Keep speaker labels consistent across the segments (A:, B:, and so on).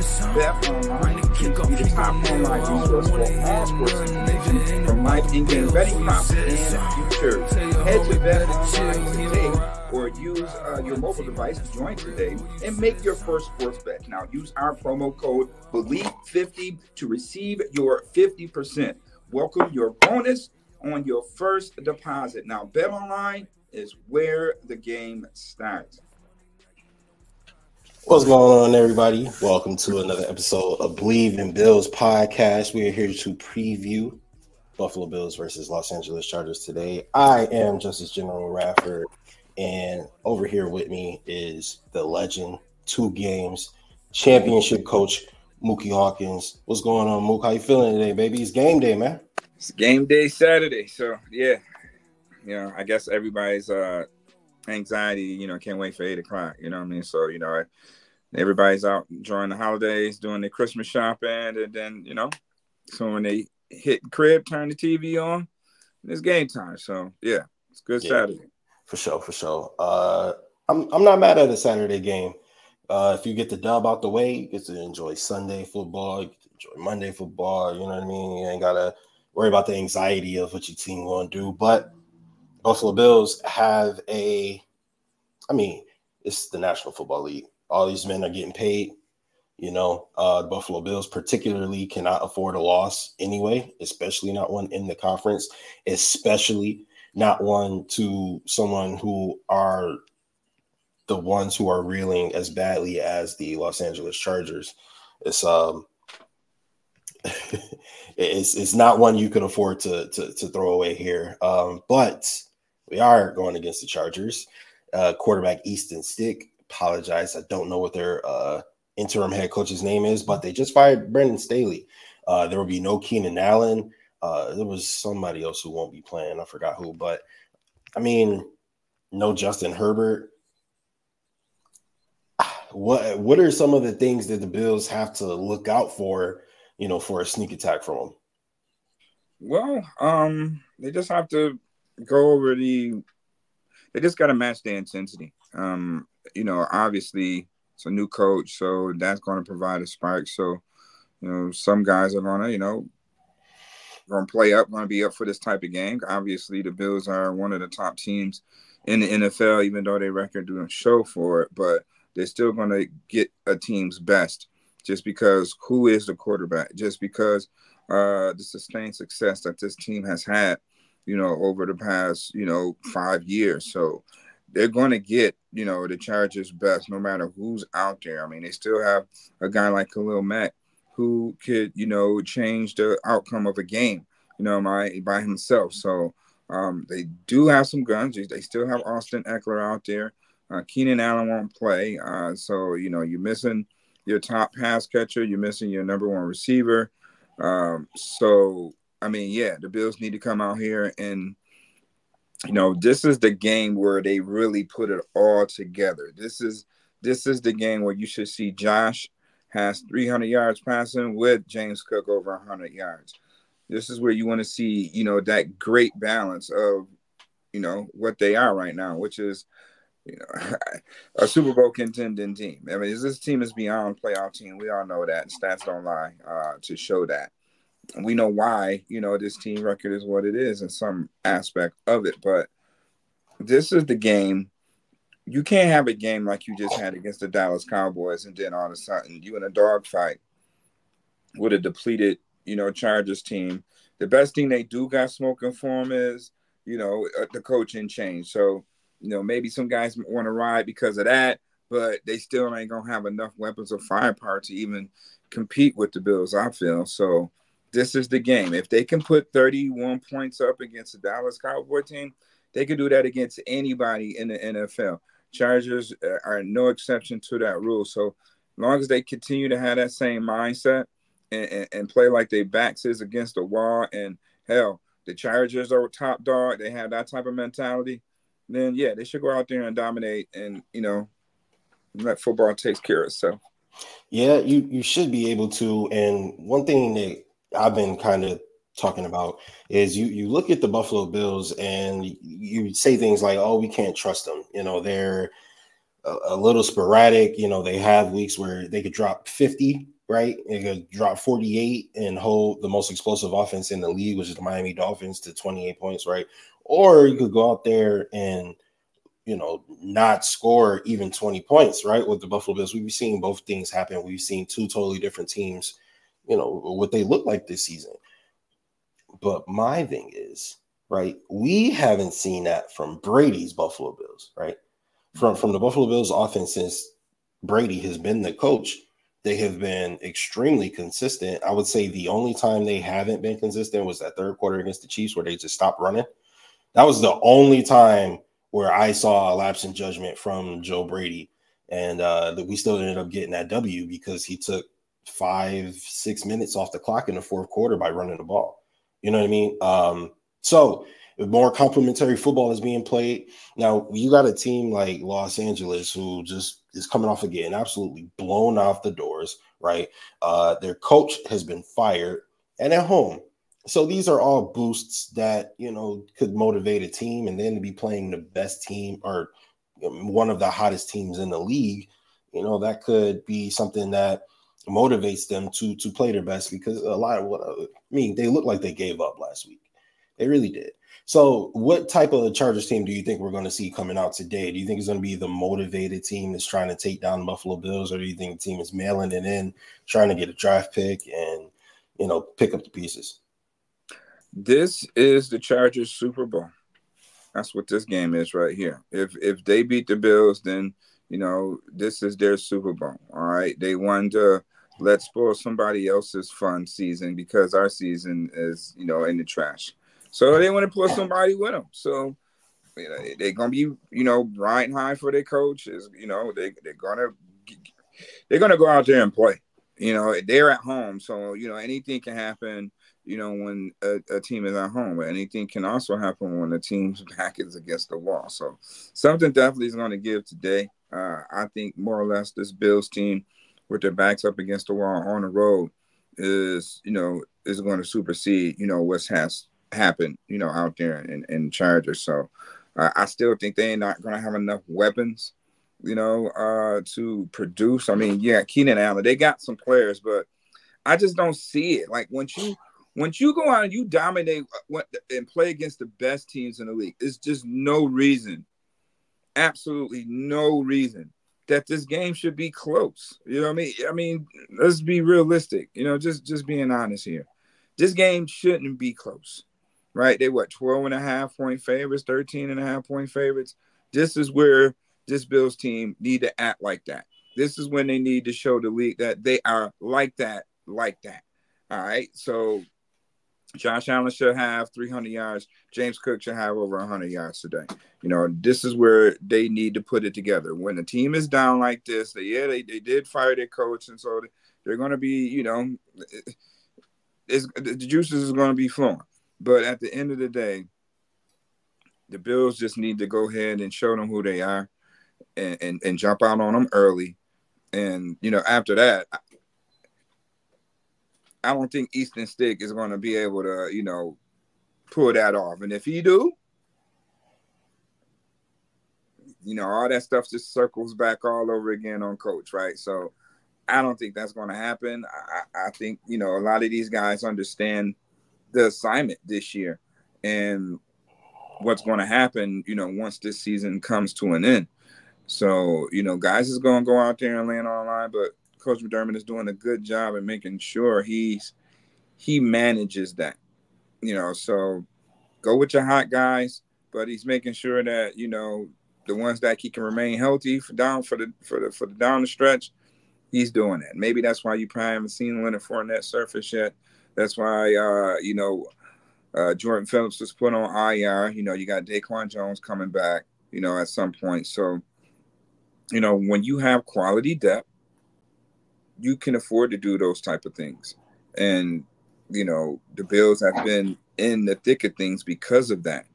A: The he
B: top
A: gon' kneel.
B: online
A: I don't
B: resource for all sports information live
A: about the
B: in-game betting
A: you
B: props and futures. Head to Bet. Online today or use your mobile device to join today and make your first sports bet. Now, use our promo code BELIEVE50 to receive your 50%. Welcome your bonus on your first deposit. Now, BetOnline is where the game starts.
C: What's going on, everybody? Welcome to another episode of BLEAV in Bills podcast. We are here to preview Buffalo Bills versus Los Angeles Chargers today. I am Justus General Rafford, and over here with me is the legend, two games, championship coach Muki Hawkins. What's going on, Mook? How you feeling today, baby? It's game day, man.
B: It's game day Saturday, so yeah, you know, I guess everybody's uh anxiety, you know, can't wait for eight o'clock. You know what I mean? So you know, everybody's out enjoying the holidays, doing their Christmas shopping, and then you know, so when they hit crib, turn the TV on, it's game time. So yeah, it's good
C: Yeah.
B: Saturday.
C: For sure, for sure. Uh, I'm I'm not mad at a Saturday game. Uh, if you get the dub out the way, you get to enjoy Sunday football, you get to enjoy Monday football. You know what I mean? You ain't gotta worry about the anxiety of what your team to do. But Buffalo Bills have a, I mean, it's the National Football League. All these men are getting paid. You know, uh, the Buffalo Bills particularly cannot afford a loss anyway, especially not one in the conference, especially not one to someone who are the ones who are reeling as badly as the Los Angeles Chargers. It's um it's it's not one you could afford to to, to throw away here. Um, but we are going against the Chargers. Uh, quarterback Easton Stick. Apologize, I don't know what their uh, interim head coach's name is, but they just fired Brandon Staley. Uh, there will be no Keenan Allen. Uh, there was somebody else who won't be playing. I forgot who, but I mean, no Justin Herbert. What what are some of the things that the Bills have to look out for, you know, for a sneak attack from them?
B: Well, um, they just have to go over the. They just got to match the intensity. Um, you know, obviously it's a new coach, so that's going to provide a spark. So, you know, some guys are going to, you know, going to play up, going to be up for this type of game. Obviously, the Bills are one of the top teams in the NFL, even though their record doesn't show for it. But they're still going to get a team's best, just because who is the quarterback? Just because uh, the sustained success that this team has had, you know, over the past, you know, five years. So they're going to get, you know, the Chargers' best no matter who's out there. I mean, they still have a guy like Khalil Mack who could, you know, change the outcome of a game, you know, by, by himself. So um, they do have some guns. They still have Austin Ekeler out there. Uh, Keenan Allen won't play. Uh, so, you know, you're missing your top pass catcher. You're missing your number one receiver. Um, so I mean, yeah, the Bills need to come out here and you know, this is the game where they really put it all together. This is this is the game where you should see Josh has 300 yards passing with James Cook over 100 yards. This is where you want to see, you know, that great balance of, you know, what they are right now, which is, you know, a Super Bowl contending team. I mean, this team is beyond playoff team. We all know that. Stats don't lie uh, to show that. We know why, you know, this team record is what it is in some aspect of it. But this is the game you can't have a game like you just had against the Dallas Cowboys and then all of a sudden you in a dogfight with a depleted, you know, Chargers team. The best thing they do got smoking for them is, you know, uh, the coaching change. So, you know, maybe some guys want to ride because of that, but they still ain't gonna have enough weapons of firepower to even compete with the Bills. I feel so. This is the game. If they can put 31 points up against the Dallas Cowboy team, they can do that against anybody in the NFL. Chargers uh, are no exception to that rule. So long as they continue to have that same mindset and, and, and play like they backs is against the wall, and hell, the Chargers are top dog. They have that type of mentality. Then yeah, they should go out there and dominate, and you know, let football takes care of itself.
C: Yeah, you you should be able to. And one thing that I've been kind of talking about is you you look at the Buffalo Bills and you say things like, "Oh, we can't trust them." You know, they're a, a little sporadic. You know, they have weeks where they could drop 50, right? They could drop 48 and hold the most explosive offense in the league, which is the Miami Dolphins, to 28 points, right? Or you could go out there and you know, not score even 20 points, right? With the Buffalo Bills. We've seen both things happen. We've seen two totally different teams, you know, what they look like this season. But my thing is, right, we haven't seen that from Brady's Buffalo Bills, right? From from the Buffalo Bills offense since Brady has been the coach, they have been extremely consistent. I would say the only time they haven't been consistent was that third quarter against the Chiefs where they just stopped running. That was the only time where I saw a lapse in judgment from Joe Brady. And uh, we still ended up getting that W because he took five, six minutes off the clock in the fourth quarter by running the ball. You know what I mean? Um, so more complementary football is being played. Now you got a team like Los Angeles who just is coming off of getting absolutely blown off the doors, right? Uh, their coach has been fired and at home. So these are all boosts that you know could motivate a team, and then to be playing the best team or one of the hottest teams in the league, you know that could be something that motivates them to to play their best because a lot of what I mean they look like they gave up last week. They really did. So, what type of Chargers team do you think we're going to see coming out today? Do you think it's going to be the motivated team that's trying to take down Buffalo Bills, or do you think the team is mailing it in, trying to get a draft pick and you know pick up the pieces?
B: This is the Chargers Super Bowl. That's what this game is right here. If if they beat the Bills, then you know this is their Super Bowl. All right, they won to let's spoil somebody else's fun season because our season is, you know, in the trash. So they want to put somebody with them. So you know, they're gonna be, you know, riding high for their coaches. You know, they they're gonna they're gonna go out there and play. You know, they're at home, so you know anything can happen. You know, when a, a team is at home, but anything can also happen when the team's back is against the wall. So something definitely is going to give today. Uh, I think more or less this Bills team with their backs up against the wall on the road is, you know, is going to supersede, you know, what's has happened, you know, out there in, in Chargers. So uh, I still think they're not going to have enough weapons, you know, uh, to produce. I mean, yeah, Keenan Allen, they got some players, but I just don't see it. Like once you once you go out and you dominate and play against the best teams in the league, it's just no reason, absolutely no reason that this game should be close. You know what I mean? I mean, let's be realistic. You know, just just being honest here. This game shouldn't be close. Right? They what 12 and a half point favorites, 13 and a half point favorites. This is where this Bills team need to act like that. This is when they need to show the league that they are like that, like that. All right. So Josh Allen should have 300 yards. James Cook should have over 100 yards today. You know, this is where they need to put it together. When the team is down like this, they, yeah, they, they did fire their coach, and so they're going to be, you know, the juices is going to be flowing. But at the end of the day, the Bills just need to go ahead and show them who they are and, and, and jump out on them early. And, you know, after that, I don't think Easton Stick is going to be able to, you know, pull that off. And if he do, you know, all that stuff just circles back all over again on coach, right? So I don't think that's going to happen. I, I think, you know, a lot of these guys understand the assignment this year and what's going to happen, you know, once this season comes to an end. So, you know, guys is going to go out there and land online, but Coach McDermott is doing a good job in making sure he's he manages that. You know, so go with your hot guys, but he's making sure that, you know, the ones that he can remain healthy for down for the for the for the down the stretch, he's doing that. Maybe that's why you probably haven't seen Leonard Fournette surface yet. That's why uh, you know uh, Jordan Phillips was put on IR. You know, you got DaQuan Jones coming back. You know, at some point. So, you know, when you have quality depth, you can afford to do those type of things. And you know, the Bills have been in the thick of things because of that.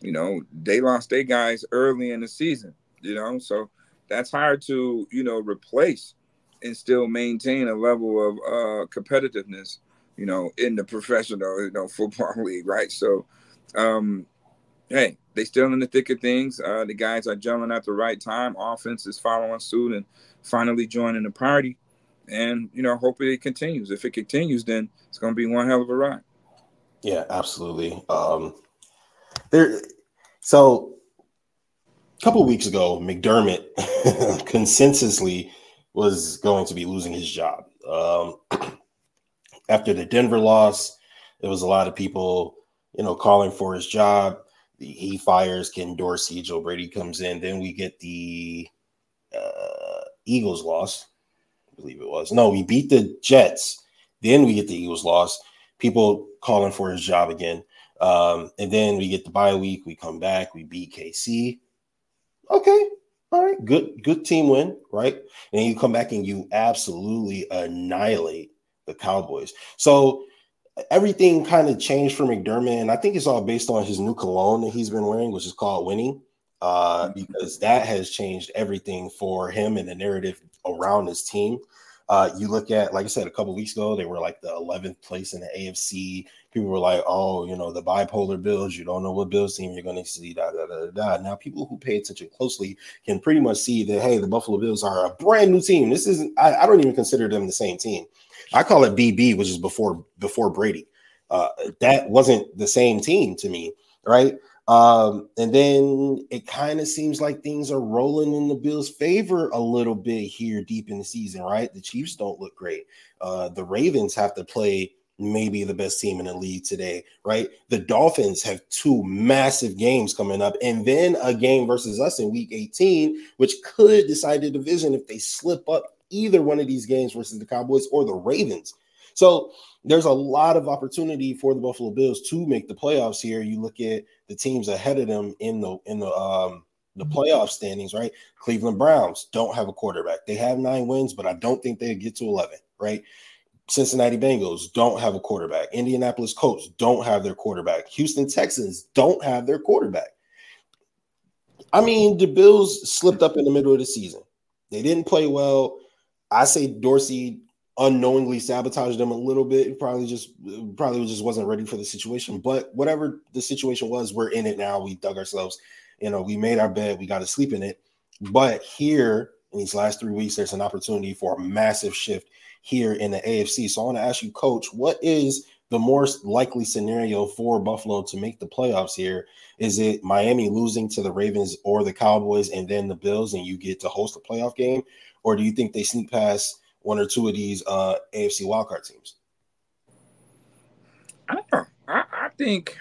B: You know, they lost their guys early in the season, you know, so that's hard to, you know, replace and still maintain a level of uh, competitiveness, you know, in the professional, you know, football league, right? So, um, hey, they still in the thick of things. Uh, the guys are gelling at the right time. Offense is following suit and finally joining the party. And, you know, hopefully it continues. If it continues, then it's going to be one hell of a ride.
C: Yeah, absolutely. Um, there, so a couple weeks ago, McDermott consensusly was going to be losing his job. Um, after the Denver loss, there was a lot of people, you know, calling for his job. He fires Ken Dorsey, Joe Brady comes in. Then we get the uh, Eagles loss, Believe it was. No, we beat the Jets. Then we get the Eagles loss. People calling for his job again. Um, and then we get the bye week. We come back. We beat KC. Okay, all right, good, good team win, right? And you come back and you absolutely annihilate the Cowboys. So everything kind of changed for McDermott, and I think it's all based on his new cologne that he's been wearing, which is called winning. Uh, because that has changed everything for him and the narrative around his team. Uh, you look at, like I said, a couple weeks ago, they were like the 11th place in the AFC. People were like, oh, you know, the bipolar Bills, you don't know what Bills team you're going to see, da, da, da, da. Now, people who pay attention closely can pretty much see that, hey, the Buffalo Bills are a brand new team. This isn't, I, I don't even consider them the same team. I call it BB, which is before before Brady. Uh, that wasn't the same team to me, right? Um, and then it kind of seems like things are rolling in the Bills' favor a little bit here deep in the season, right? The Chiefs don't look great. Uh, the Ravens have to play maybe the best team in the league today, right? The Dolphins have two massive games coming up, and then a game versus us in week 18, which could decide the division if they slip up either one of these games versus the Cowboys or the Ravens. So there's a lot of opportunity for the Buffalo Bills to make the playoffs here. You look at the teams ahead of them in the in the um the mm-hmm. playoff standings, right? Cleveland Browns don't have a quarterback. They have nine wins, but I don't think they get to 11, right? Cincinnati Bengals don't have a quarterback. Indianapolis Colts don't have their quarterback. Houston Texans don't have their quarterback. I mean, the Bills slipped up in the middle of the season. They didn't play well. I say Dorsey unknowingly sabotaged them a little bit. Probably just probably just wasn't ready for the situation. But whatever the situation was, we're in it now. We dug ourselves, you know, we made our bed, we got to sleep in it. But here in these last three weeks, there's an opportunity for a massive shift here in the AFC. So I want to ask you, coach, what is the more likely scenario for Buffalo to make the playoffs here? Is it Miami losing to the Ravens or the Cowboys and then the Bills and you get to host a playoff game? Or do you think they sneak past one or two of these uh, AFC wildcard teams?
B: I don't know. I, I think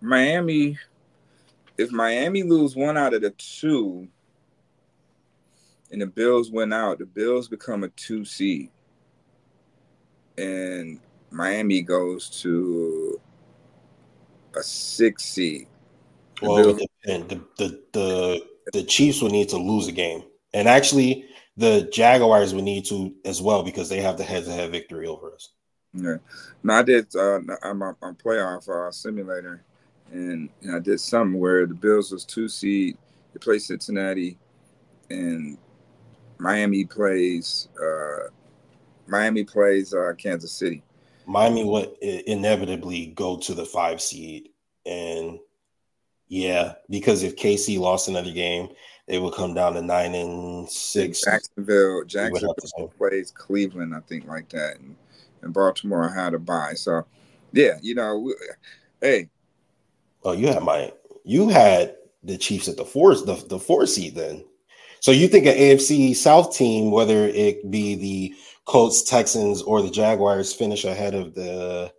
B: Miami, if Miami lose one out of the two and the Bills win out, the Bills become a two seed. And Miami goes to a six seed.
C: The well, Bills- the, the the the Chiefs would need to lose a game. And actually, the Jaguars would need to as well because they have the head-to-head victory over us.
B: Yeah, no, I did. Uh, I'm a, a playoff uh, simulator, and know, I did something where the Bills was two seed. They play Cincinnati, and Miami plays. Uh, Miami plays uh, Kansas City.
C: Miami would inevitably go to the five seed, and yeah, because if KC lost another game, they would come down to nine and six.
B: Jacksonville, Jacksonville plays Cleveland, I think, like that, and, and Baltimore had a bye. So, yeah, you know, hey.
C: Oh, you had my, you had the Chiefs at the four, the the four seed then. So you think an AFC South team, whether it be the Colts, Texans, or the Jaguars, finish ahead of the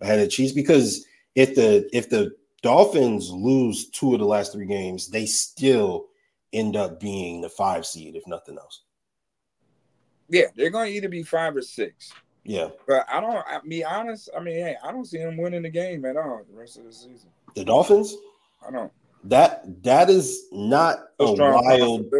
C: ahead of Chiefs? Because if the if the Dolphins lose two of the last three games, they still end up being the five seed, if nothing else.
B: Yeah, they're going to either be five or six.
C: Yeah,
B: but I don't. I be honest. I mean, hey, I don't see them winning the game at all the rest of the season.
C: The Dolphins.
B: I don't.
C: That that is not a, a wild.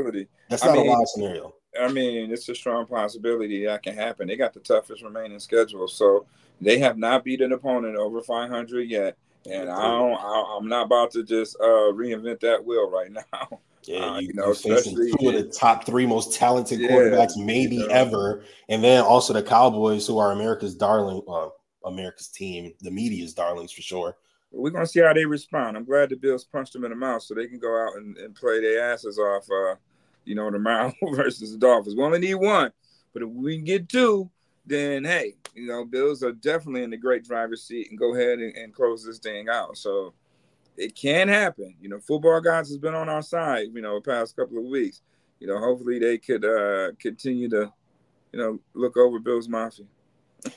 C: That's not I mean, a wild scenario.
B: I mean, it's a strong possibility that can happen. They got the toughest remaining schedule, so they have not beat an opponent over 500 yet. And I don't, I, am not about to just uh, reinvent that wheel right now.
C: Yeah, uh, you, you know, especially two of the top three most talented yeah, quarterbacks maybe you know. ever, and then also the Cowboys, who are America's darling, uh, America's team, the media's darlings for sure.
B: We're gonna see how they respond. I'm glad the Bills punched them in the mouth so they can go out and, and play their asses off. Uh, you know, tomorrow versus the Dolphins. We only need one, but if we can get two, then hey, you know, Bills are definitely in the great driver's seat and go ahead and, and close this thing out. So it can happen. You know, football guys has been on our side, you know, the past couple of weeks. You know, hopefully they could uh continue to, you know, look over Bills Mafia.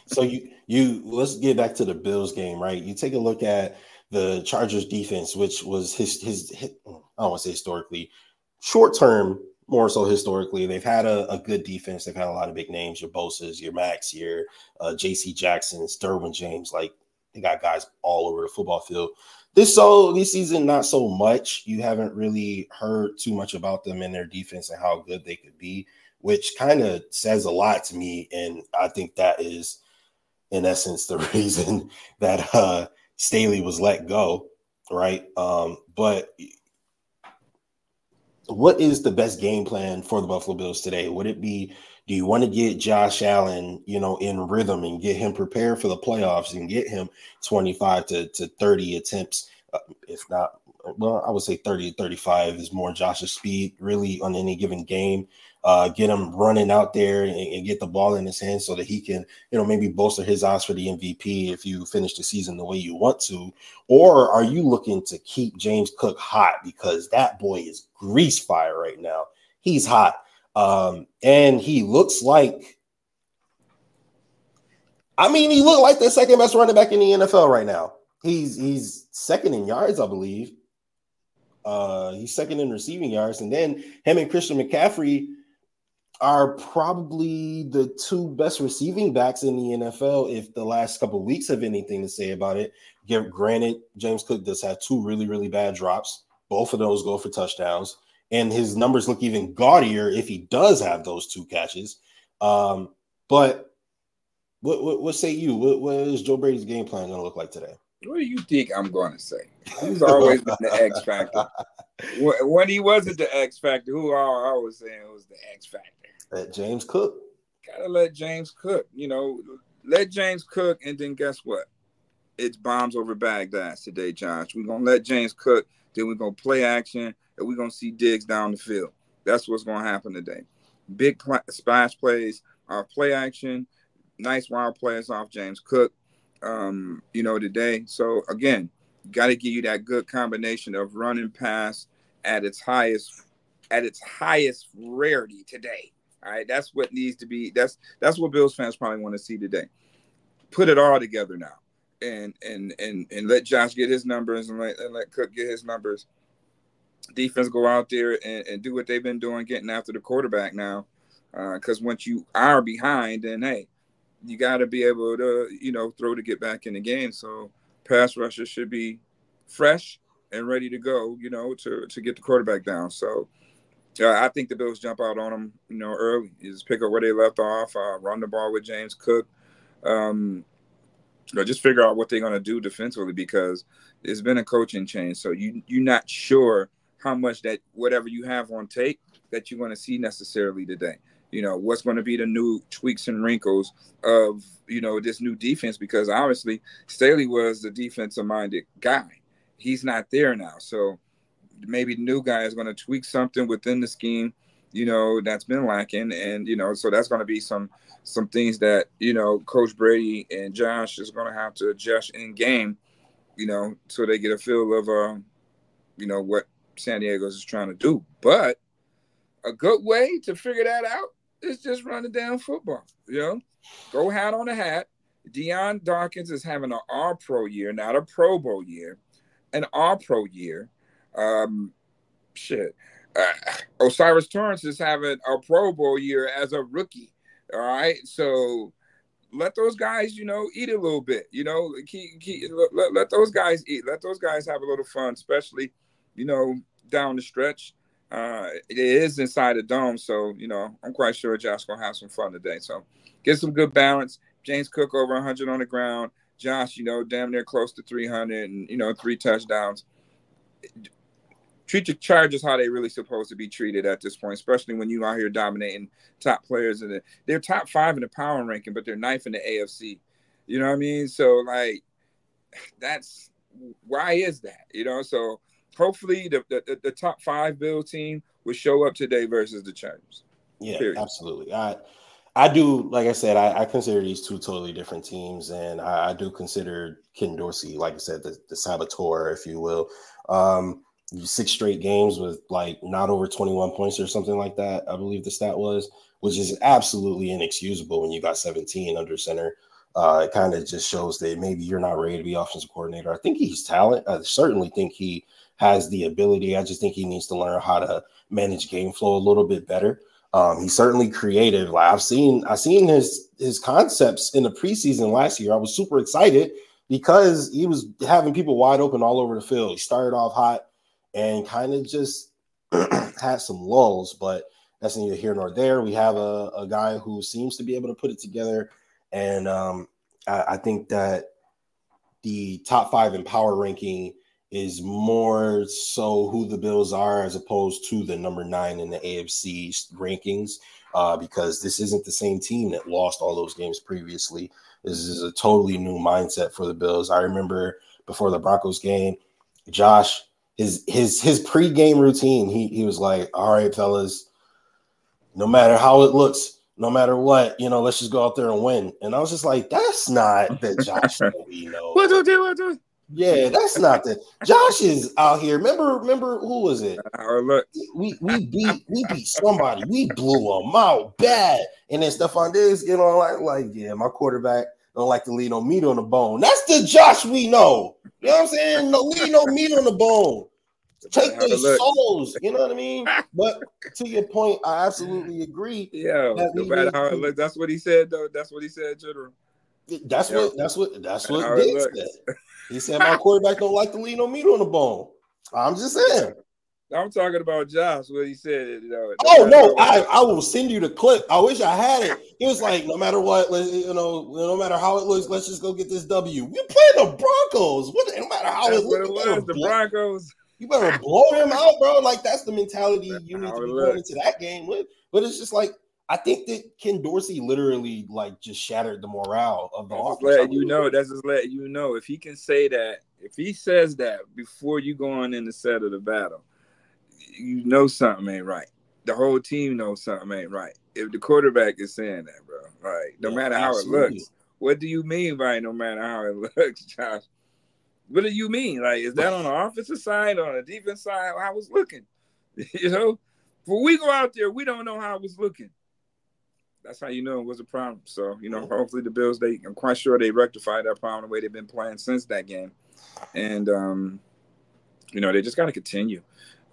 C: so you you let's get back to the Bills game, right? You take a look at the Chargers defense, which was his his, his I don't want to say historically, short term more so historically. They've had a, a, good defense. They've had a lot of big names, your Bosa's, your Macks, your uh, JC Jackson's, Derwin James. Like they got guys all over the football field. This so this season, not so much. You haven't really heard too much about them and their defense and how good they could be, which kind of says a lot to me. And I think that is, in essence, the reason that uh Staley was let go, right? Um, but what is the best game plan for the Buffalo Bills today? Would it be do you want to get Josh Allen, you know, in rhythm and get him prepared for the playoffs and get him 25 to, to 30 attempts, uh, if not, well, I would say 30 to 35 is more Josh's speed really on any given game uh, get him running out there and, and, get the ball in his hands so that he can, you know, maybe bolster his odds for the MVP if you finish the season the way you want to? Or are you looking to keep James Cook hot because that boy is grease fire right now? He's hot. Um, and he looks like, I mean, he looked like the second best running back in the NFL right now. He's he's second in yards, I believe. Uh, he's second in receiving yards, and then him and Christian McCaffrey are probably the two best receiving backs in the NFL if the last couple weeks have anything to say about it. Granted, James Cook does have two really, really bad drops. Both of those go for touchdowns. And his numbers look even gaudier if he does have those two catches. Um, but what, what, what say you? What, what is Joe Brady's game plan going to look like today?
B: What do you think I'm going to say? He's always been the X factor. When he wasn't the X factor, who are I was saying was the X factor.
C: Let James cook.
B: Gotta let James cook. You know, let James cook, and then guess what? It's bombs over Baghdad today, Josh. We're gonna let James cook, then we're gonna play action, and we're gonna see digs down the field. That's what's gonna happen today. Big pl- splash plays, our play action, nice wild plays off James Cook. Um, you know, today. So again, got to give you that good combination of running pass at its highest at its highest rarity today. All right, that's what needs to be. That's that's what Bills fans probably want to see today. Put it all together now, and and and and let Josh get his numbers and let and let Cook get his numbers. Defense go out there and, and do what they've been doing, getting after the quarterback now. Because uh, once you are behind, then hey, you got to be able to you know throw to get back in the game. So pass rushers should be fresh and ready to go, you know, to to get the quarterback down. So yeah, I think the Bills jump out on them, you know, early. You just pick up where they left off, uh, run the ball with James Cook. Um, know, just figure out what they're going to do defensively because it's been a coaching change. So you you're not sure how much that whatever you have on tape that you're going to see necessarily today. You know, what's going to be the new tweaks and wrinkles of, you know, this new defense because obviously Staley was the defensive minded guy. He's not there now. So maybe the new guy is going to tweak something within the scheme, you know, that's been lacking. And, you know, so that's going to be some some things that, you know, Coach Brady and Josh is going to have to adjust in game, you know, so they get a feel of uh, you know, what San Diego's is trying to do. But a good way to figure that out is just run the damn football. You know, go hat on a hat. Dion Dawkins is having an All Pro year, not a Pro Bowl year, an All Pro year. Um, shit. Uh, O'Cyrus Torrence is having a Pro Bowl year as a rookie. All right, so let those guys, you know, eat a little bit. You know, keep, keep, let, let those guys eat. Let those guys have a little fun, especially, you know, down the stretch. Uh, it is inside the dome, so you know I'm quite sure Josh gonna have some fun today. So get some good balance. James Cook over 100 on the ground. Josh, you know, damn near close to 300, and you know, three touchdowns. Treat your Chargers how they really supposed to be treated at this point, especially when you out here dominating top players and the, they're top five in the power ranking, but they're ninth in the AFC. You know what I mean? So like, that's why is that? You know, so hopefully the, the, the top five build team will show up today versus the Chargers.
C: Yeah, period. absolutely. I I do, like I said, I, I, consider these two totally different teams, and I, I, do consider Ken Dorsey, like I said, the, the saboteur, if you will. Um, six straight games with like not over 21 points or something like that, I believe the stat was, which is absolutely inexcusable when you got 17 under center. Uh, it kind of just shows that maybe you're not ready to be offensive coordinator. I think he's talent. I certainly think he has the ability. I just think he needs to learn how to manage game flow a little bit better. Um, he's certainly creative. Like I've seen, I've seen his his concepts in the preseason last year. I was super excited because he was having people wide open all over the field. He started off hot and kind of just had some lulls, but that's neither here nor there. We have a, a guy who seems to be able to put it together, and um, I, I think that the top five in power ranking is more so who the Bills are as opposed to the number nine in the AFC rankings, uh, because this isn't the same team that lost all those games previously. This is a totally new mindset for the Bills. I remember before the Broncos game, Josh, his his his pregame routine, he he was like, "All right, fellas, no matter how it looks, no matter what, you know, let's just go out there and win." And I was just like, "That's not the Josh that we know."
B: What do do what do?
C: Yeah, that's not the Josh is out here. Remember, remember who was it? We we beat we beat somebody. We blew them out bad. And then Stefon Diggs, you know, like like yeah, my quarterback don't like to leave no meat on the bone. That's the Josh we know. You know what I'm saying? No leave no meat on the bone. Take their souls. You know what I mean? But to your point, I absolutely agree.
B: Yeah, no matter how it looks, that's what he said. Though that's what he said, General.
C: That's what that's what that's what Diggs said. He said my quarterback don't like to leave no meat on the bone. I'm just saying.
B: I'm talking about Josh. What he said. You know,
C: oh no, I, I will send you the clip. I wish I had it. He was like, no matter what, you know, no matter how it looks, let's just go get this W. We play the Broncos. What, no matter how
B: that's
C: it
B: looks, was, the blow, Broncos.
C: You better blow him out, bro. Like that's the mentality you need to be going into that game with. But it's just like I think that Ken Dorsey literally like just shattered the morale of the
B: offense. Letting you know, that's just letting you know if he can say that, if he says that before you go on in the set of the battle, you know something ain't right. The whole team knows something ain't right. If the quarterback is saying that, bro, right? No yeah, matter absolutely. how it looks. What do you mean by no matter how it looks, Josh? What do you mean? Like, is that on the offensive side, on the defense side? I was looking, you know. When we go out there, we don't know how it was looking that's how you know it was a problem. So you know, hopefully the Bills they I'm quite sure they rectified that problem the way they've been playing since that game, and um, you know they just got to continue.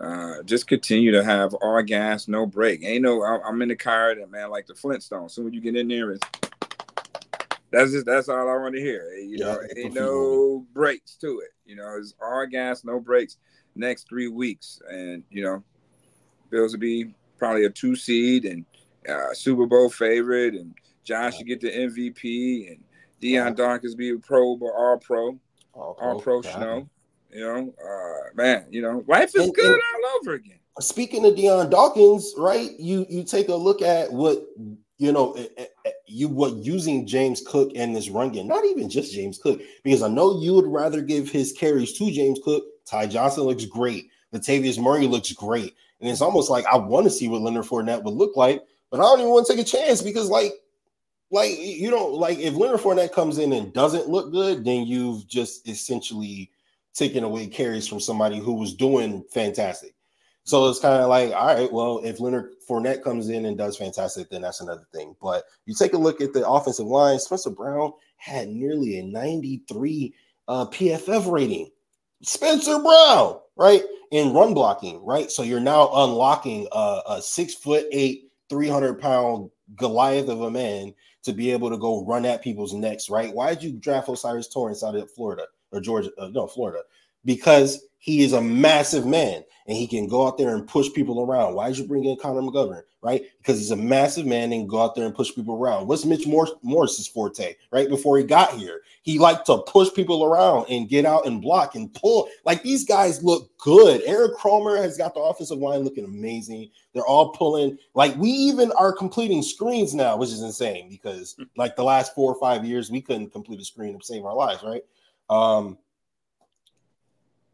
B: Uh, just continue to have all gas, no break. Ain't no, I'm in the car, and man, like the Flintstones. Soon as you get in there, it's that's just that's all I want to hear. You yeah, know, ain't no breaks to it. You know, it's all gas, no breaks. Next three weeks, and you know, Bills will be probably a two seed, and uh, Super Bowl favorite, and Josh should get the MVP, and Dion Dawkins be a pro, but all pro, all pro, all pro snow. You know, uh, man, you know, life is and, good and all over again.
C: Speaking of Dion Dawkins, right? You you take a look at what you know, eh, eh, eh, you what using James Cook and this run game, not even just James Cook, because I know you would rather give his carries to James Cook. Ty Johnson looks great. Latavius Murray looks great. And it's almost like I want to see what Leonard Fournette would look like, but I don't even want to take a chance because, like, like you don't like if Leonard Fournette comes in and doesn't look good, then you've just essentially taken away carries from somebody who was doing fantastic. So it's kind of like, all right, well, if Leonard Fournette comes in and does fantastic, then that's another thing. But you take a look at the offensive line, Spencer Brown had nearly a 93 uh, PFF rating. Spencer Brown, right? In run blocking, right? So you're now unlocking a, a six foot eight, 300 pound Goliath of a man to be able to go run at people's necks, right? Why did you draft O'Cyrus Torrence out of Florida or Georgia? Uh, no, Florida, because he is a massive man and he can go out there and push people around. Why did you bring in Connor McGovern? Right? Because he's a massive man and go out there and push people around. What's Mitch Morse's forte? Right before he got here, he liked to push people around and get out and block and pull. Like these guys look good. Eric Kromer has got the offensive line looking amazing. They're all pulling. Like we even are completing screens now, which is insane because like the last four or five years we couldn't complete a screen to save our lives. Right? Um,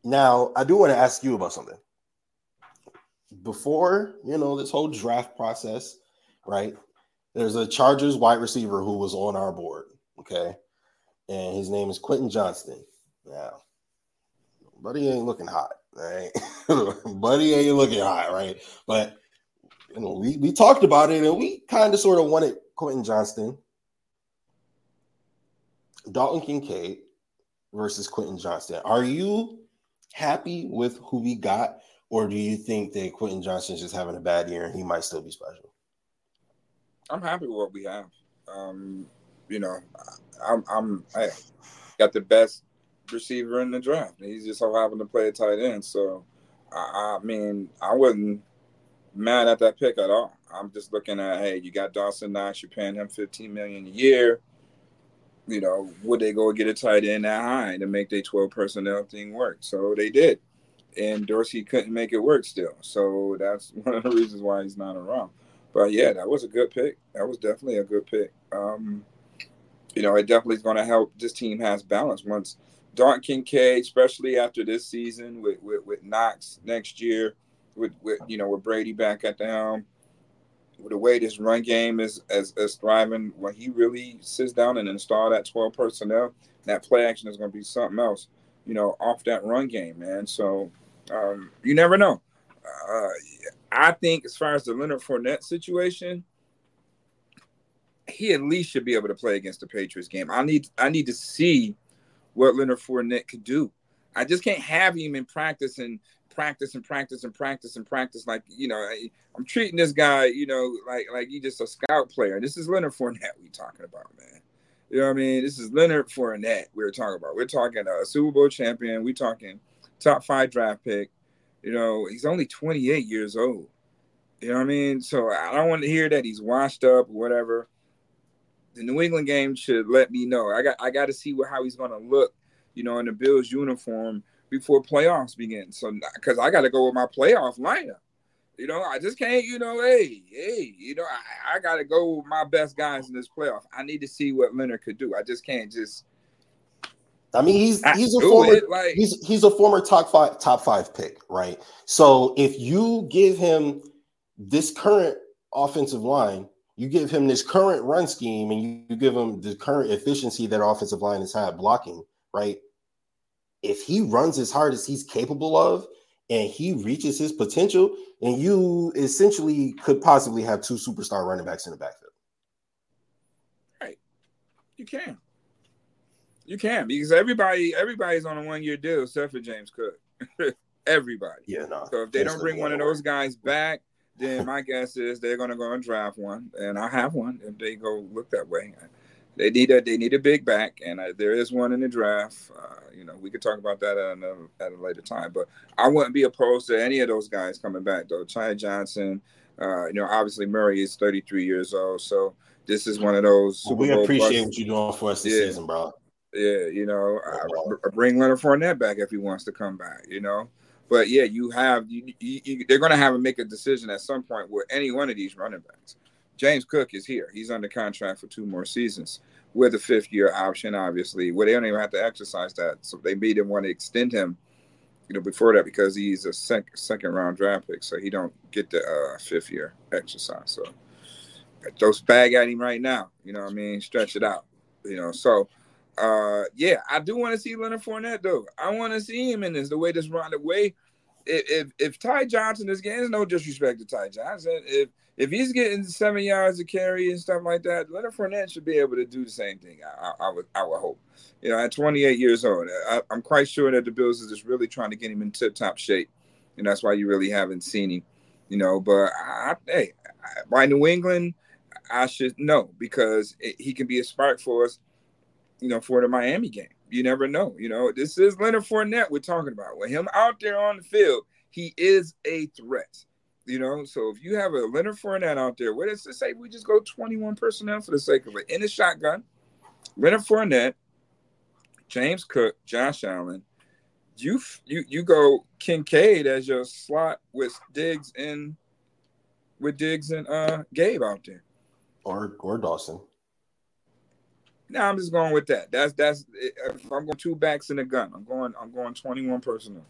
C: now, I do want to ask you about something. Before, you know, this whole draft process, right? There's a Chargers wide receiver who was on our board, okay? And his name is Quentin Johnston. Now, buddy ain't looking hot, right? buddy ain't looking hot, right? But you know, we, we talked about it and we kind of sort of wanted Quentin Johnston, Dalton Kincaid versus Quentin Johnston. Are you happy with who we got, or do you think that Quentin Johnston's just having a bad year and he might still be special?
B: I'm happy with what we have. Um, you know, I'm I'm I got the best receiver in the draft. He's just so happened to play a tight end. So I, I mean, I wasn't mad at that pick at all. I'm just looking at, hey, you got Dawson Knox, you're paying him 15 million a year you know, would they go get a tight end that high to make their 12 personnel thing work? So they did. And Dorsey couldn't make it work still. So that's one of the reasons why he's not around. But yeah, that was a good pick. That was definitely a good pick. Um, you know, it definitely is going to help. This team has balance once Dalton Kincaid, especially after this season with, with, with Knox next year, with, with you know with Brady back at the helm with the way this run game is as, as thriving, when he really sits down and install that 12 personnel, that play action is going to be something else, you know, off that run game, man. So um, you never know. Uh, I think as far as the Leonard Fournette situation, he at least should be able to play against the Patriots game. I need I need to see what Leonard Fournette could do. I just can't have him in practice and practice and practice and practice and practice. Like you know, I, am treating this guy, you know, like like he just a scout player. This is Leonard Fournette we talking about, man. You know what I mean? This is Leonard Fournette we're talking about. We're talking a Super Bowl champion. We're talking top five draft pick. You know, he's only 28 years old. You know what I mean? So I don't want to hear that he's washed up or whatever. The New England game should let me know. I got I got to see what, how he's going to look, you know, in the Bills uniform before playoffs begin. So because I got to go with my playoff lineup. You know, I just can't, you know, hey, hey, you know, I, I got to go with my best guys in this playoff. I need to see what Leonard could do. I just can't just.
C: I mean, he's he's a former like, he's he's a former top five top five pick, right? So if you give him this current offensive line, you give him this current run scheme, and you, you give him the current efficiency that offensive line has had blocking, right? if he runs as hard as he's capable of and he reaches his potential, and you essentially could possibly have two superstar running backs in the backfield.
B: Right. You can. You can because everybody everybody's on a one year deal except for James Cook. everybody.
C: Yeah, no.
B: So if they don't bring one of those guys back, then my guess is they're gonna go and draft one, and I have one if they go look that way they need a they need a big back, and uh, there is one in the draft. Uh, you know, we could talk about that at, another, at a later time. But I wouldn't be opposed to any of those guys coming back though. Ty Johnson, Uh, you know, obviously Murray is 33 years old, so this is one of those.
C: Super we appreciate what you're doing for us this yeah. season, bro.
B: Yeah, you know, I, bring Leonard Fournette back if he wants to come back. You know, but yeah, you have you, you, you, they're going to have to make a decision at some point with any one of these running backs. James Cook is here; he's under contract for two more seasons with a fifth year option. Obviously, where they don't even have to exercise that, so they made him want to extend him. You know, before that because he's a sec- second round draft pick, so he don't get the uh, fifth year exercise. So throw bag at him right now. You know, what I mean, stretch it out. You know, so uh, yeah, I do want to see Leonard Fournette though. I want to see him in this the way this run way. If, if if Ty Johnson is getting, no disrespect to Ty Johnson. If if he's getting seven yards of carry and stuff like that, Leonard Fournette should be able to do the same thing. I, I, I would I would hope. You know, at 28 years old, I, am quite sure that the Bills is just really trying to get him in tip top shape, and that's why you really haven't seen him. You know, but I, hey, by New England, I should know because it, he can be a spark for us you know, for the Miami game. You never know. You know, this is Leonard Fournette we're talking about. With him out there on the field, he is a threat. You know, so if you have a Leonard Fournette out there, what does it say? We just go 21 personnel for the sake of it in the shotgun. Leonard Fournette, James Cook, Josh Allen. You you you go Kincaid as your slot with Diggs and with Diggs and uh Gabe out there.
C: Or or Dawson.
B: Now I'm just going with that. That's that's if I'm going two backs in the gun. I'm going I'm going 21 personnel.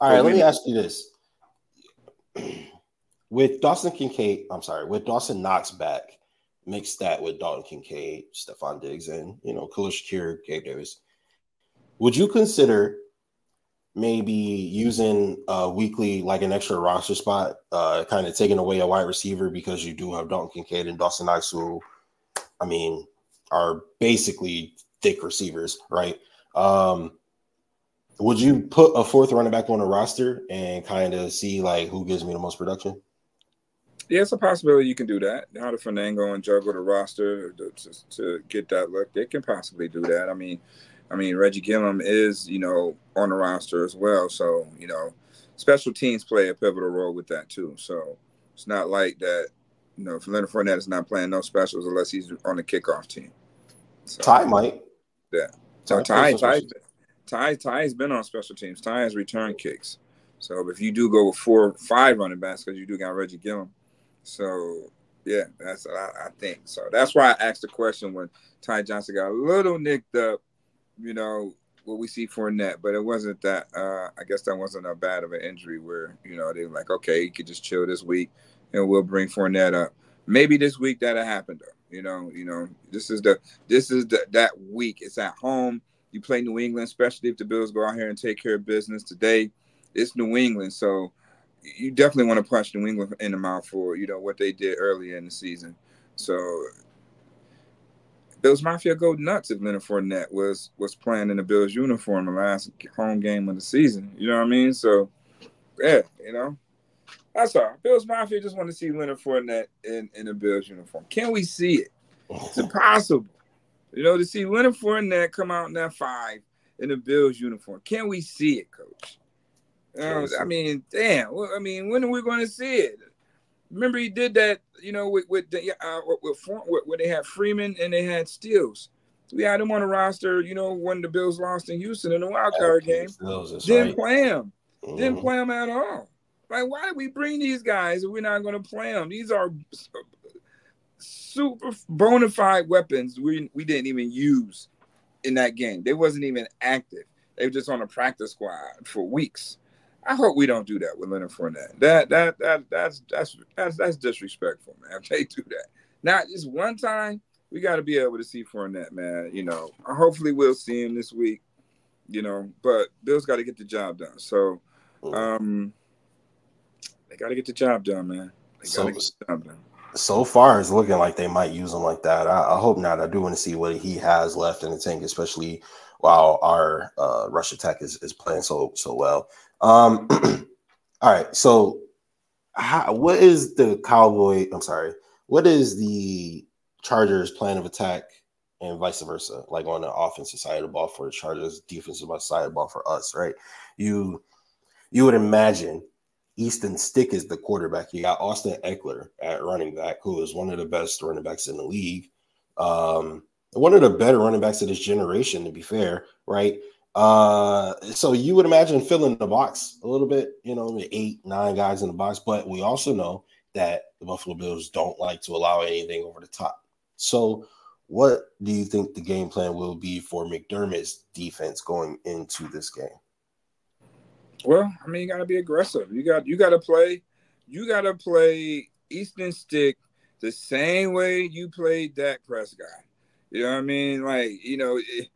C: All right, let me ask you this. With Dawson Kincaid, I'm sorry, with Dawson Knox back, mixed that with Dalton Kincaid, Stefon Diggs, and you know, Khalil Shakir, Gabe Davis. Would you consider maybe using a weekly like an extra roster spot, uh, kind of taking away a wide receiver because you do have Dalton Kincaid and Dawson Knox, who I mean, are basically thick receivers, right? Um, would you put a fourth running back on a roster and kind of see like who gives me the most production?
B: Yeah, it's a possibility you can do that. How to Fandango and juggle the roster to, to, to, get that look, they can possibly do that. I mean, I mean Reggie Gilliam is you know on the roster as well, so you know special teams play a pivotal role with that too. So it's not like that you know, if Leonard Fournette is not playing no specials unless he's on the kickoff team.
C: So, Ty might.
B: Yeah. So Ty, Ty, Ty, Ty has been on special teams. Ty has return kicks. So if you do go with four, five running backs, because you do got Reggie Gilliam. So yeah, that's what I, I, think. So that's why I asked the question when Ty Johnson got a little nicked up, you know, what we see Fournette, but it wasn't that. Uh, I guess that wasn't a bad of an injury where you know they were like, okay, you could just chill this week and we'll bring Fournette up. Maybe this week that'll happen though. You know, you know, this is the this is the that week. It's at home. You play New England, especially if the Bills go out here and take care of business today. It's New England, so you definitely want to punch New England in the mouth for you know what they did earlier in the season. So Bills Mafia go nuts if Leonard Fournette was was playing in the Bills uniform the last home game of the season. You know what I mean? So yeah, you know, that's all. Bills Mafia just want to see Leonard Fournette in, in a Bills uniform. Can we see it? It's oh. impossible. You know, to see Leonard Fournette come out in that five in a Bills uniform. Can we see it, Coach? I mean, damn. Well, I mean, when are we going to see it? Remember, he did that. You know, with with the, uh, with, with, where they had Freeman and they had Stills. We had him on the roster. You know, when the Bills lost in Houston in the wild card game, didn't right. play him. Mm-hmm. Didn't play him at all. Like, why did we bring these guys if we're not going to play them? These are super bona fide weapons we, we didn't even use in that game. They wasn't even active. They were just on a practice squad for weeks. I hope we don't do that with Leonard Fournette. That that that that's that's that's that's disrespectful, man. If they do that, not just one time, we got to be able to see Fournette, man. You know, hopefully we'll see him this week. You know, but Bill's got to get the job done. So, um, they got to get the job done, man. They got to get the job done.
C: So far, it's looking like they might use him like that. I, I, hope not. I do want to see what he has left in the tank, especially while our uh, rush attack is, is playing so so well. Um, all right, so how, what is the Cowboy? I'm sorry. What is the Chargers' plan of attack and vice versa? Like on the offensive side of the ball for the Chargers, defensive side of the ball for us, right? You you would imagine Easton Stick is the quarterback. You got Austin Ekeler at running back, who is one of the best running backs in the league. Um, one of the better running backs of this generation, to be fair, right? Uh, so you would imagine filling the box a little bit, you know, eight, nine guys in the box. But we also know that the Buffalo Bills don't like to allow anything over the top. So, what do you think the game plan will be for McDermott's defense going into this game?
B: Well, I mean, you got to be aggressive. You got you got to play. You got to play Easton Stick the same way you played Dak Prescott. Guy. You know what I mean? Like, you know, it,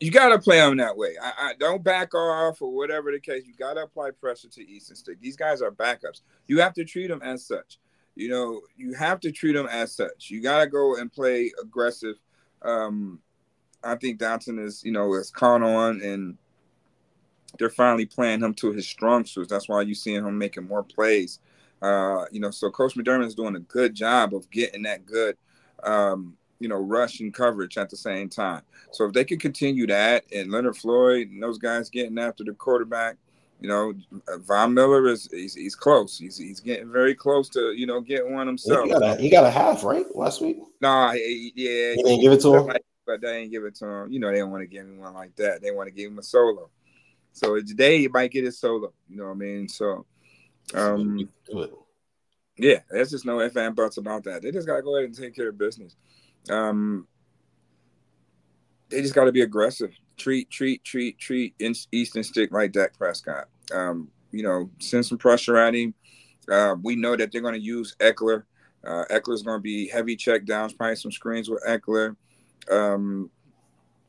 B: you got to play them that way. I, I, don't back off or whatever the case. You got to apply pressure to Easton Stick. These guys are backups. You have to treat them as such. You know, you have to treat them as such. You got to go and play aggressive. Um, I think Dodson is, you know, is caught on and they're finally playing him to his strong suits. That's why you're seeing him making more plays. Uh, you know, so Coach McDermott is doing a good job of getting that good um, you know, rush and coverage at the same time. So if they can continue that, and Leonard Floyd and those guys getting after the quarterback, you know, uh, Von Miller is he's, he's close. He's he's getting very close to you know getting one himself.
C: He got a, he got a half right last week.
B: Nah, he, yeah,
C: he didn't give it to him,
B: but they didn't give it to him. You know, they don't want to give him one like that. They want to give him a solo. So today he might get his solo. You know what I mean? So, um. Yeah, there's just no ifs and buts about that. They just gotta go ahead and take care of business um, they just got to be aggressive. Treat, treat, treat, treat Easton Stick like Dak Prescott. Um, you know, send some pressure at him. Uh, we know that they're going to use Ekeler. Uh, Ekeler's going to be heavy check downs, probably some screens with Ekeler. Um,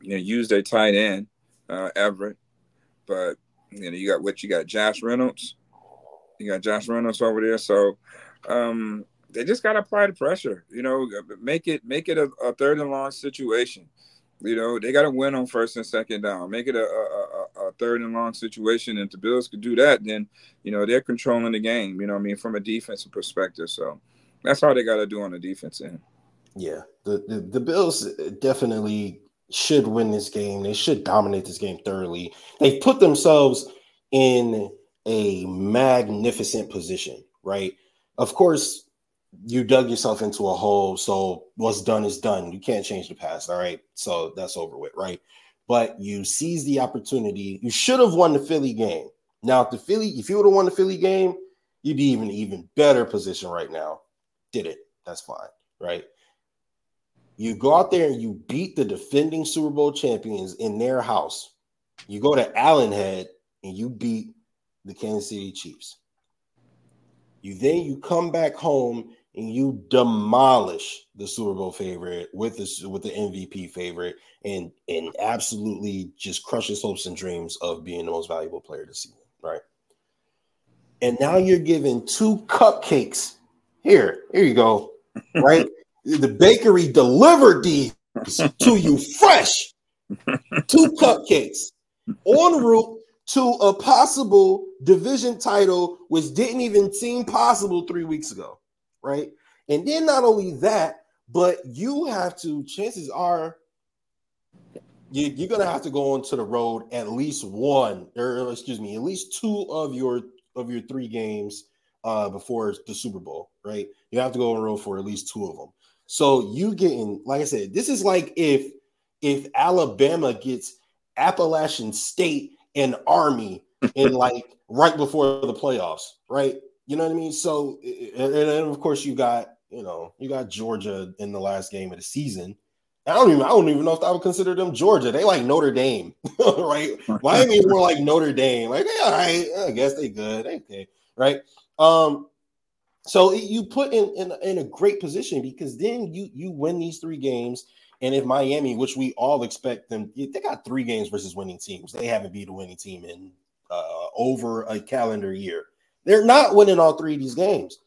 B: you know, use their tight end, uh, Everett. But you know, you got what you got, Josh Reynolds. You got Josh Reynolds over there. So um, they just got to apply the pressure. You know, uh, make it make it a, a third and long situation. You know, they got to win on first and second down. Make it a, a, a, third and long situation. And if the Bills could do that, then you know they're controlling the game. You know, I mean, from a defensive perspective. So that's how they got to do on the defense end.
C: Yeah, the, the the Bills uh, definitely should win this game. They should dominate this game thoroughly. They've put themselves in a magnificent position, right? Of course, you dug yourself into a hole. So what's done is done. You can't change the past. All right. So that's over with, right? But you seize the opportunity. You should have won the Philly game. Now, if the Philly, if you would have won the Philly game, you'd be even even better position right now. Did it? That's fine, right? You go out there and you beat the defending Super Bowl champions in their house. You go to Arrowhead and you beat the Kansas City Chiefs. You then you come back home and you demolish the Super Bowl favorite with the with the MVP favorite and and absolutely just crushes hopes and dreams of being the most valuable player this season, right? And now you're giving two cupcakes. Here, here you go. Right? the bakery delivered these to you fresh. Two cupcakes en route to a possible division title, which didn't even seem possible three weeks ago right? And then not only that, but you have to, chances are, you, are gonna have to go onto the road at least one, or excuse me, at least two of your of your three games uh, before the Super Bowl, right? You have to go on road for at least two of them. So you getting, like I said, this is like if if Alabama gets Appalachian State and Army in like right before the playoffs, right? You know what I mean? So, and, and of course, you got you know you got Georgia in the last game of the season. I don't even I don't even know if I would consider them Georgia. They like Notre Dame, right? Miami more like Notre Dame. Like, all right, I guess they good. Okay, right? Um, so you put in, in in a great position because then you you win these three games. And if Miami, which we all expect them, they got three games versus winning teams. They haven't beat a winning team in uh, over a calendar year. They're not winning all three of these games.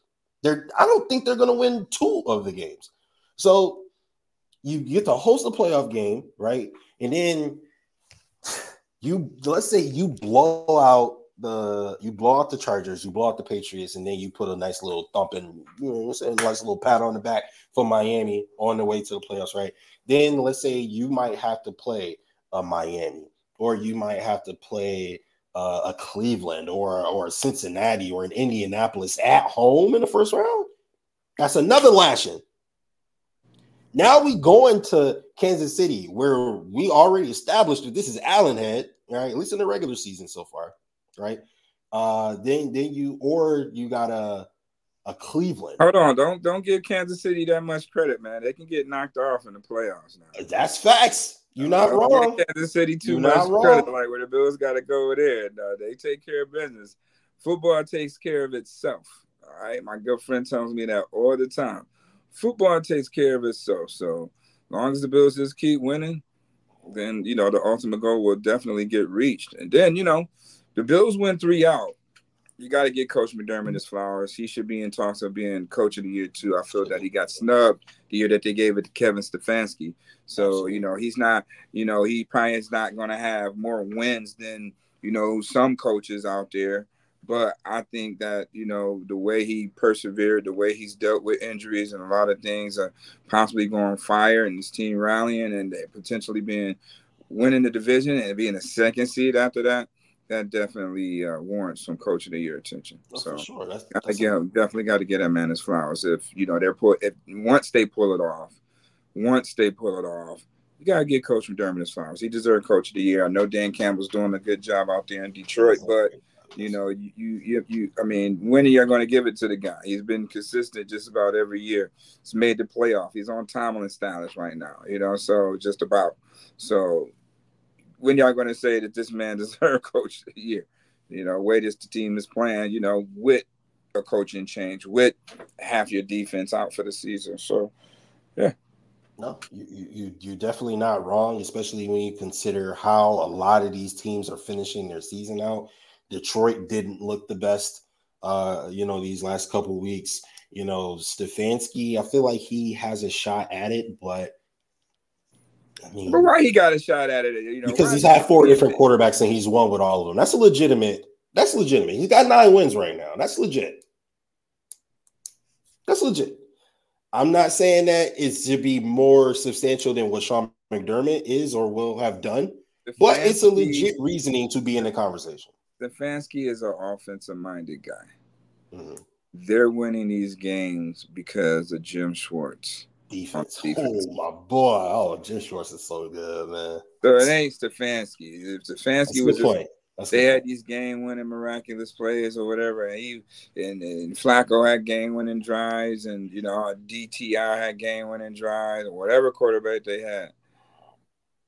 C: They're I don't think they're going to win two of the games. So you get to host a playoff game, right? And then you let's say you blow out the you blow out the Chargers, you blow out the Patriots, and then you put a nice little thumping, you know, what I'm a nice little pat on the back for Miami on the way to the playoffs, right? Then let's say you might have to play a Miami, or you might have to play uh, a Cleveland or or a Cincinnati or an Indianapolis at home in the first round, that's another lashing. Now we go into Kansas City, where we already established that this is Allen head, right? At least in the regular season so far, right? Uh, then then you or you got a a Cleveland.
B: Hold on, don't don't give Kansas City that much credit, man. They can get knocked off in the playoffs now.
C: That's facts. You're not wrong.
B: Kansas City too
C: You're
B: much credit, like where the Bills got to go there. No, they take care of business. Football takes care of itself. All right, my good friend tells me that all the time. Football takes care of itself. So long as the Bills just keep winning, then you know the ultimate goal will definitely get reached. And then you know the Bills win three out. You got to get Coach McDermott his flowers. He should be in talks of being Coach of the Year too. I feel that he got snubbed the year that they gave it to Kevin Stefanski. So you know he's not. You know he probably is not going to have more wins than you know some coaches out there. But I think that you know the way he persevered, the way he's dealt with injuries and a lot of things, are possibly going fire and his team rallying and potentially being winning the division and being a second seed after that. That definitely uh, warrants some coach of the year attention.
C: Oh,
B: so
C: sure. That's,
B: I
C: that's
B: yeah, definitely got to get that man his flowers. If you know they're put, if once they pull it off, once they pull it off, you gotta get Coach McDermott his flowers. He deserved Coach of the Year. I know Dan Campbell's doing a good job out there in Detroit, but you know, you you you, you I mean, when are you going to give it to the guy? He's been consistent just about every year. He's made the playoff. He's on Tomlin status right now. You know, so just about. So when y'all going to say that this man deserves Coach of the Year? You know, way this team is playing. You know, with a coaching change, with half your defense out for the season. So yeah.
C: No, you you you're definitely not wrong, especially when you consider how a lot of these teams are finishing their season out. Detroit didn't look the best, uh, you know, these last couple weeks. You know, Stefanski, I feel like he has a shot at it, but I mean,
B: But why he got a shot at it? You know,
C: because he's had four different quarterbacks and he's won with all of them. That's a legitimate. That's legitimate. He's got nine wins right now. That's legit. That's legit. I'm not saying that it should be more substantial than what Sean McDermott is or will have done, but it's a legit reasoning to be in the conversation.
B: Stefanski is an offensive-minded guy.
C: Mhm.
B: They're winning these games because of Jim Schwartz.
C: Defense.
B: Defense.
C: Oh my boy. Oh, Jim Schwartz is so good, man.
B: So it ain't Stefanski. If Stefanski
C: a
B: was just
C: point. That's
B: they had
C: point.
B: these game-winning miraculous plays or whatever, and he and, and Flacco had game-winning drives, and you know DTI had game-winning drives, or whatever quarterback they had.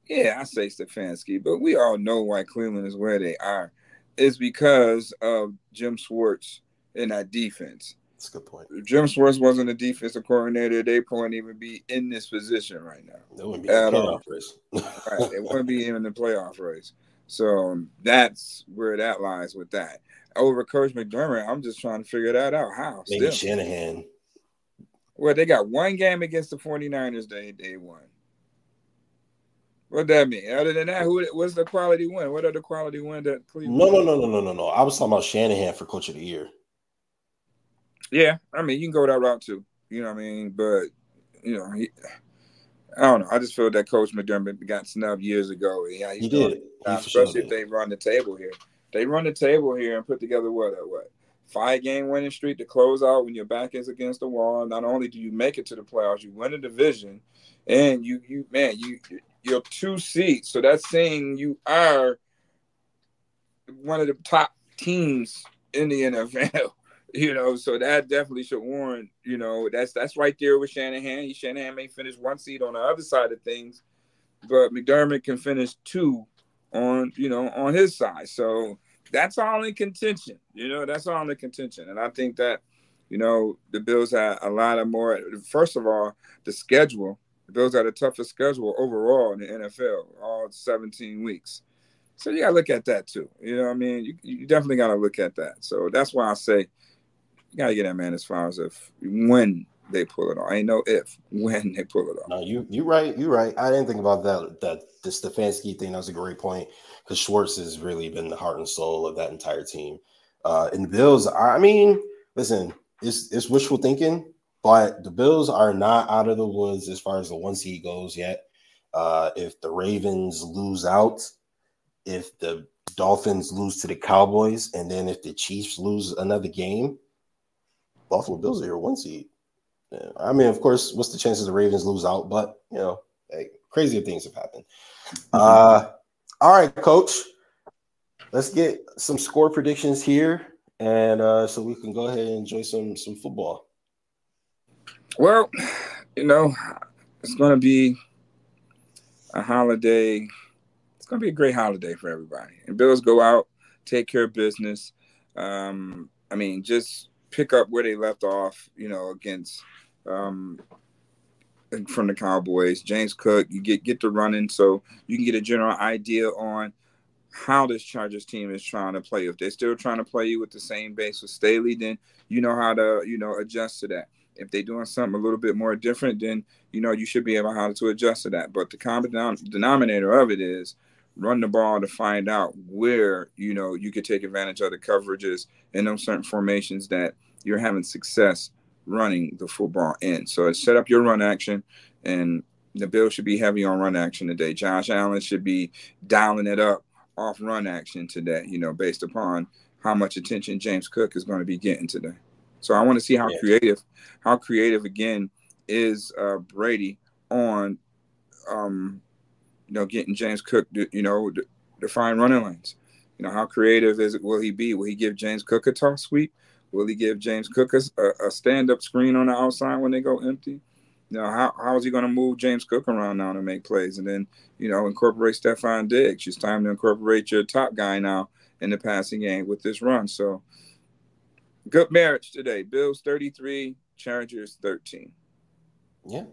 B: Yeah, I say Stefanski, but we all know why Cleveland is where they are. It's because of Jim Schwartz in that defense.
C: That's a good point.
B: If Jim Schwartz wasn't a defensive coordinator, they wouldn't even be in this position right now.
C: That wouldn't be
B: At all.
C: playoff race.
B: Right. They wouldn't be in the playoff race. So um, that's where that lies with that. Over Coach McDermott, I'm just trying to figure that out. How?
C: Maybe
B: Still.
C: Shanahan.
B: Well, they got one game against the 49ers they they won. What that mean? Other than that, who what's the quality win? What are the quality win that Cleveland?
C: No, no, no, no, no, no, no. I was talking about Shanahan for coach of the year.
B: Yeah, I mean you can go that route too. You know what I mean? But you know, he, I don't know. I just feel that Coach McDermott got snubbed years ago. Yeah,
C: He
B: doing
C: did.
B: it
C: He
B: now,
C: for sure
B: especially if they run the table here. They run the table here and put together what a what five game winning streak to close out when your back is against the wall. Not only do you make it to the playoffs, you win the division, and you you man you you're two seats. So that's saying you are one of the top teams in the NFL. You know, so that definitely should warrant. You know, that's that's right there with Shanahan. He Shanahan may finish one seed on the other side of things, but McDermott can finish two on you know on his side. So that's all in contention. You know, that's all in contention, and I think that you know the Bills had a lot of more. First of all, the schedule. The Bills had the toughest schedule overall in the NFL, all 17 weeks. So you gotta look at that too. You know I mean? You, you definitely gotta look at that. So that's why I say you gotta get that man as far as if when they pull it off. I ain't no if when they pull it off.
C: No, you you right. You right. I didn't think about that. That the Stefanski thing. That was a great point because Schwartz has really been the heart and soul of that entire team. Uh, and the Bills. I mean, listen, it's it's wishful thinking, but the Bills are not out of the woods as far as the one seed goes yet. Uh, if the Ravens lose out, if the Dolphins lose to the Cowboys, and then if the Chiefs lose another game, Buffalo Bills are your one seed. Yeah, I mean, of course, what's the chances the Ravens lose out? But you know, hey, crazier things have happened. Uh, all right, Coach. Let's get some score predictions here, and uh, so we can go ahead and enjoy some some football.
B: Well, you know, it's going to be a holiday. It's going to be a great holiday for everybody. And Bills go out, take care of business. Um, I mean, just pick up where they left off, you know, against um, from the Cowboys. James Cook, you get get to running, so you can get a general idea on how this Chargers team is trying to play. If they're still trying to play you with the same base with Staley, then you know how to you know adjust to that. If they're doing something a little bit more different, then you know you should be able how to adjust to that. But the common denominator of it is run the ball to find out where you know you could take advantage of the coverages and those certain formations that you're having success running the football in. So set up your run action, and the Bills should be heavy on run action today. Josh Allen should be dialing it up off run action today, you know, based upon how much attention James Cook is going to be getting today. So I want to see how yeah. creative, how creative again is uh, Brady on, um, you know, getting James Cook, you know, find running lanes. You know, how creative is it? Will he be? Will he give James Cook a toss sweep? Will he give James Cook a, a stand-up screen on the outside when they go empty? You know, how, how is he going to move James Cook around now to make plays? And then, you know, incorporate Stefon Diggs. It's time to incorporate your top guy now in the passing game with this run. So good marriage today. Bills 33, Chargers 13.
C: Yeah.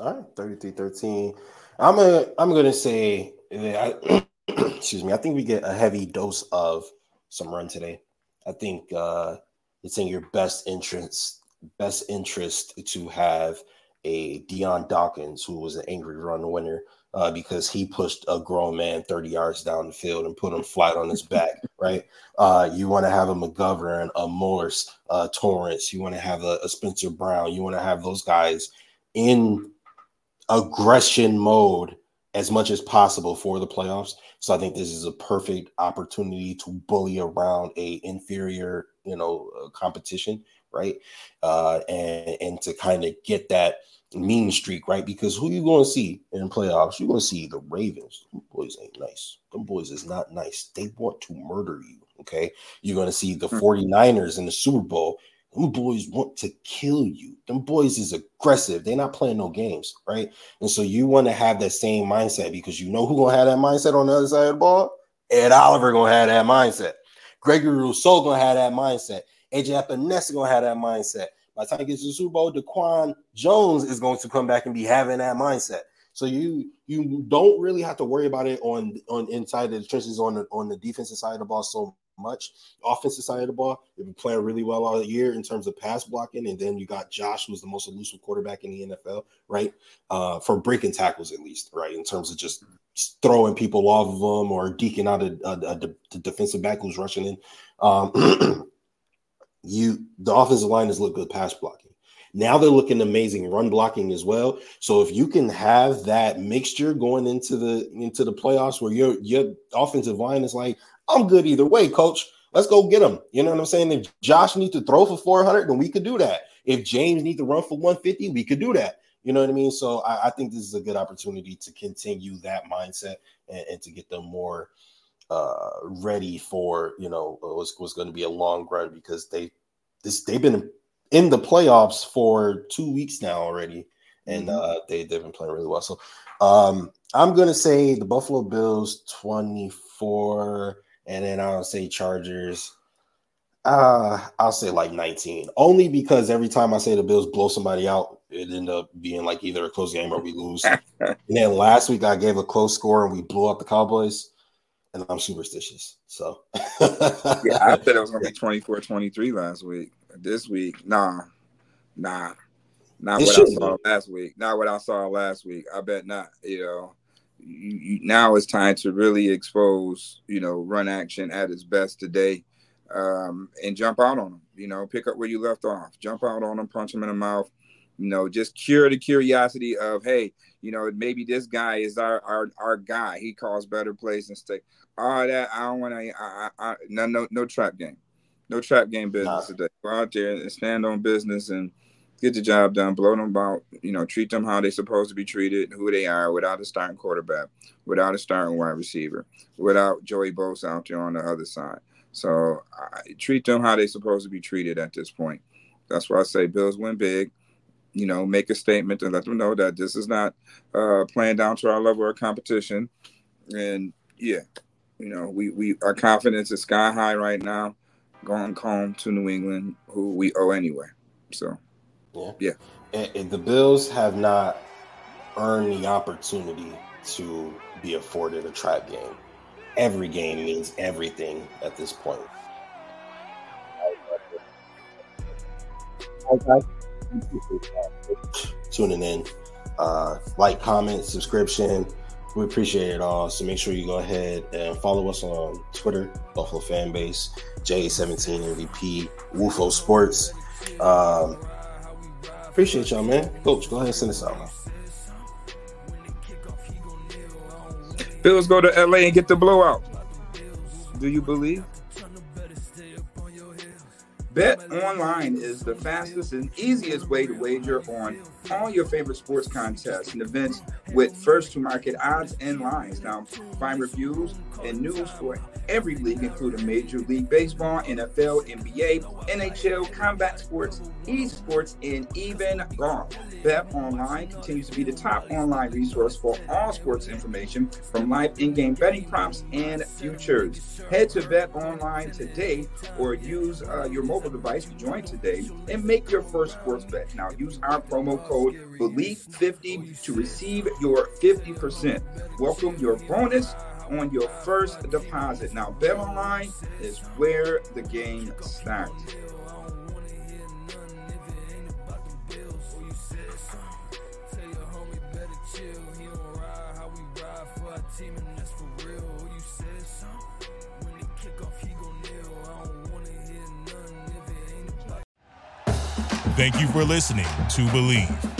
C: All right. 33 13. I'm a I'm gonna say I, excuse me, I think we get a heavy dose of some run today. I think uh it's in your best interest best interest to have a Dion Dawkins who was an angry run winner uh, because he pushed a grown man 30 yards down the field and put him flat on his back, right? Uh, you want to have a McGovern, a Morris, uh, Torrence, you want to have a, a Spencer Brown, you want to have those guys in aggression mode as much as possible for the playoffs. So I think this is a perfect opportunity to bully around a inferior, you know, uh, competition, right? Uh, and and to kind of get that mean streak, right? Because who you going to see in playoffs? You're going to see the Ravens. Them boys ain't nice. Them boys is not nice. They want to murder you. Okay. You're going to see the 49ers hmm. in the Super Bowl. Them boys want to kill you. Them boys is aggressive. They're not playing no games, right? And so you want to have that same mindset because you know who gonna have that mindset on the other side of the ball? Ed Oliver gonna have that mindset. Gregory Rousseau gonna have that mindset. AJ Epenesa gonna have that mindset. By the time he gets to the Super Bowl, DaQuan Jones is going to come back and be having that mindset. So you you don't really have to worry about it on on inside the trenches on the on the defensive side of the ball so much. Offensive side of the ball, they've been playing really well all year in terms of pass blocking, and then you got Josh, who's the most elusive quarterback in the NFL, right? Uh, for breaking tackles at least, right? In terms of just throwing people off of them or deking out a, a, a, a defensive back who's rushing in. Um, you the offensive line has looked good pass blocking. Now they're looking amazing run blocking as well. So if you can have that mixture going into the into the playoffs where your your offensive line is like, I'm good either way, coach. Let's go get them. You know what I'm saying? If Josh needs to throw for 400, then we could do that. If James needs to run for 150, we could do that. You know what I mean? So I, I think this is a good opportunity to continue that mindset and, and to get them more uh, ready for you know was was going to be a long run because they this they've been in the playoffs for two weeks now already, and mm-hmm. uh, they they've been playing really well. So um, I'm going to say the Buffalo Bills 24, and then I'll say Chargers. Uh, I'll say like 19, only because every time I say the Bills blow somebody out, it end up being like either a close game or we lose. and then last week I gave a close score and we blew up the Cowboys and I'm superstitious. So
B: yeah, I said it was gonna be 24 23 last week. This week, nah, nah, not it what I saw be. last week. Not what I saw last week. I bet not. You know, now it's time to really expose, you know, run action at its best today, um, and jump out on them. You know, pick up where you left off. Jump out on them, punch them in the mouth. You know, just cure the curiosity of, hey, you know, maybe this guy is our our our guy. He calls better plays and stick. All that I don't want to. I, I, no no no trap game, no trap game business nah. today. Go out there and stand on business and get the job done. Blow them out. You know, treat them how they're supposed to be treated, who they are, without a starting quarterback, without a starting wide receiver, without Joey Bosa out there on the other side. So I treat them how they're supposed to be treated at this point. That's why I say Bills win big you know, make a statement and let them know that this is not uh, playing down to our level of competition. And yeah, you know, we, we our confidence is sky high right now, going home to New England, who we owe anyway. So
C: yeah, yeah. And, and the Bills have not earned the opportunity to be afforded a trap game. Every game means everything at this point. Tuning in. Uh, like, comment, subscription. We appreciate it all. So make sure you go ahead and follow us on Twitter, Buffalo Fan Base, J17 MVP, WUFO Sports. Um, appreciate y'all, man. Coach, go ahead and send us out. Man.
B: Bills go to LA and get the blowout. Do you believe? BetOnline is the fastest and easiest way to wager on all your favorite sports contests and events with first to market odds and lines. Now, find reviews and news for every league, including Major League Baseball, NFL, NBA, NHL, combat sports, esports, and even golf. BetOnline continues to be the top online resource for all sports information from live in-game betting props and futures. Head to BetOnline today or use uh, your mobile device to join today and make your first sports bet. Now, use our promo code BLEAV50 to receive your 50%. Welcome your bonus on your first deposit. Now, BetOnline is where the game starts.
D: Thank you for listening to Bleav.